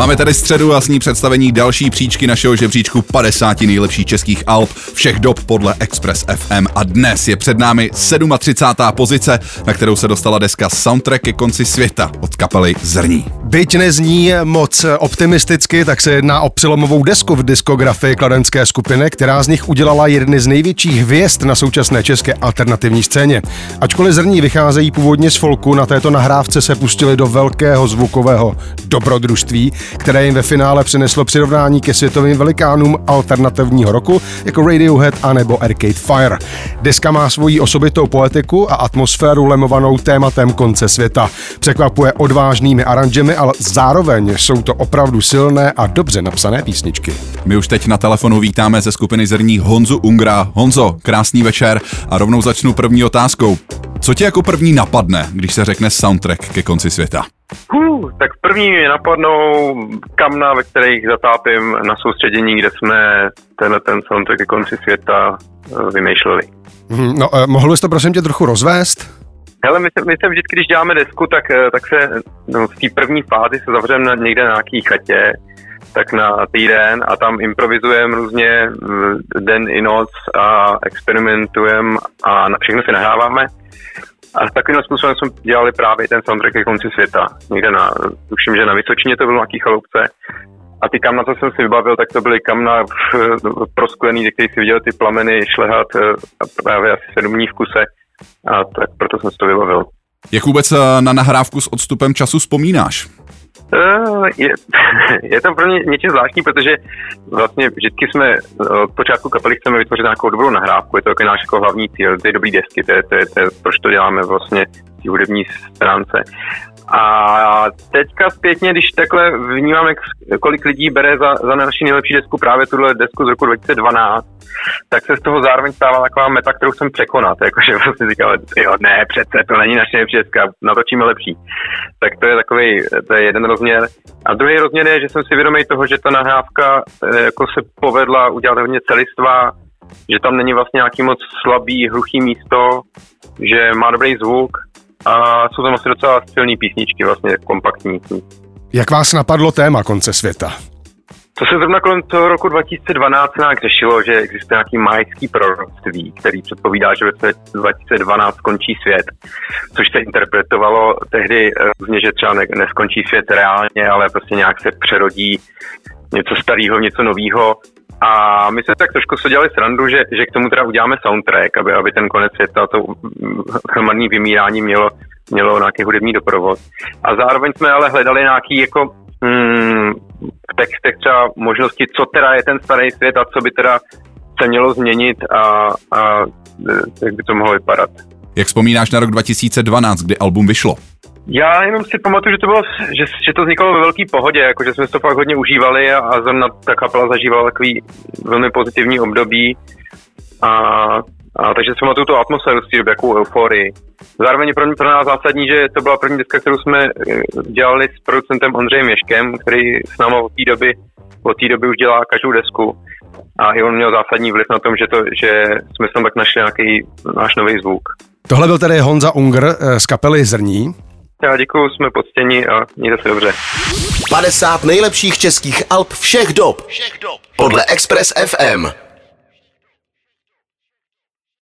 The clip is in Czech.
Máme tady středu a s ní představení další příčky našeho žebříčku 50 nejlepších českých alb všech dob podle Express FM a dnes je před námi 37. pozice, na kterou se dostala deska Soundtrack ke konci světa od kapely Zrní. Byť nezní moc optimisticky, tak se jedná o přelomovou desku v diskografii kladenské skupiny, která z nich udělala jedny z největších hvězd na současné české alternativní scéně. Ačkoliv zrní vycházejí původně z folku, na této nahrávce se pustili do velkého zvukového dobrodružství, které jim ve finále přineslo přirovnání ke světovým velikánům alternativního roku, jako Radiohead a nebo Arcade Fire. Deska má svoji osobitou poetiku a atmosféru lemovanou tématem konce světa. Překvapuje odvážnými aranžemi, ale zároveň jsou to opravdu silné a dobře napsané písničky. My už teď na telefonu vítáme ze skupiny Zrní Honzu Ungra. Honzo, krásný večer a rovnou začnu první otázkou. Co tě jako první napadne, když se řekne soundtrack ke konci světa? Uh, tak první mi napadnou kamna, ve kterých zatápím na soustředění, kde jsme tenhle ten soundtrack ke konci světa eh, vymýšleli. Mhm, no, eh, mohl bys to prosím tě trochu rozvést? Hele, my se, my se vždycky, když děláme desku, tak, eh, tak se no, v té první fázi se zavřeme na, někde na nějaký chatě, tak na týden a tam improvizujeme různě den i noc a experimentujeme a na všechno si nahráváme. A s takovým způsobem jsme dělali právě ten soundtrack ke konci světa. Někde na, tuším, že na Vysočině to bylo nějaký chaloupce. A ty kamna, co jsem si vybavil, tak to byly kamna prosklený, kde si viděl ty plameny šlehat eh, právě asi sedm dní v kuse. A tak proto jsem si to vybavil. Jak vůbec eh, na nahrávku s odstupem času vzpomínáš? Eh, je, je to pro mě něčím zvláštní, protože vlastně vždycky jsme od počátku kapely chceme vytvořit nějakou dobrou nahrávku, je to takový náš jako hlavní cíl, ty dobrý desky, to je, to je, to je, proč to děláme vlastně v hudební stránce. A teďka zpětně, když takhle vnímám, jak, kolik lidí bere za, za naši nejlepší desku právě tuhle desku z roku 2012, tak se z toho zároveň stává taková meta, kterou jsem překonat. Jakože vlastně říkal, jo, ne, přece to není naše nejlepší deska, natočíme lepší. Tak to je takový, to je jeden rozměr. A druhý rozměr je, že jsem si vědomý toho, že ta nahrávka eh, jako se povedla udělat hodně celistva, že tam není vlastně nějaký moc slabý, hluchý místo, že má dobrý zvuk, a jsou tam asi docela silné písničky, vlastně kompaktní. Jak vás napadlo téma konce světa? To se zrovna kolem toho roku 2012 nějak řešilo, že existuje nějaký majský proroctví, který předpovídá, že v roce 2012 skončí svět, což se interpretovalo tehdy různě, že třeba ne, neskončí svět reálně, ale prostě nějak se přerodí něco starého, něco nového a my jsme tak trošku se dělali srandu, že, že k tomu teda uděláme soundtrack, aby, aby ten konec světa, to hromadné vymírání mělo, mělo nějaký hudební doprovod. A zároveň jsme ale hledali nějaký jako hmm, v textech třeba možnosti, co teda je ten starý svět a co by teda se mělo změnit a, a jak by to mohlo vypadat. Jak vzpomínáš na rok 2012, kdy album vyšlo? Já jenom si pamatuju, že to bylo, že, že to vznikalo ve velké pohodě, jako že jsme to fakt hodně užívali a, a zrovna ta kapela zažívala takový velmi pozitivní období. A, a takže si pamatuju tu atmosféru z jakou euforii. Zároveň pro, pro nás zásadní, že to byla první deska, kterou jsme eh, dělali s producentem Ondřejem Měškem, který s námi od té doby, té doby už dělá každou desku. A i on měl zásadní vliv na tom, že, to, že jsme tam tak našli nějaký náš nový zvuk. Tohle byl tedy Honza Unger eh, z kapely Zrní. Já děkuji, jsme poctěni a mějte se dobře. 50 nejlepších českých alb všech dob. Všech dob. Podle Express FM.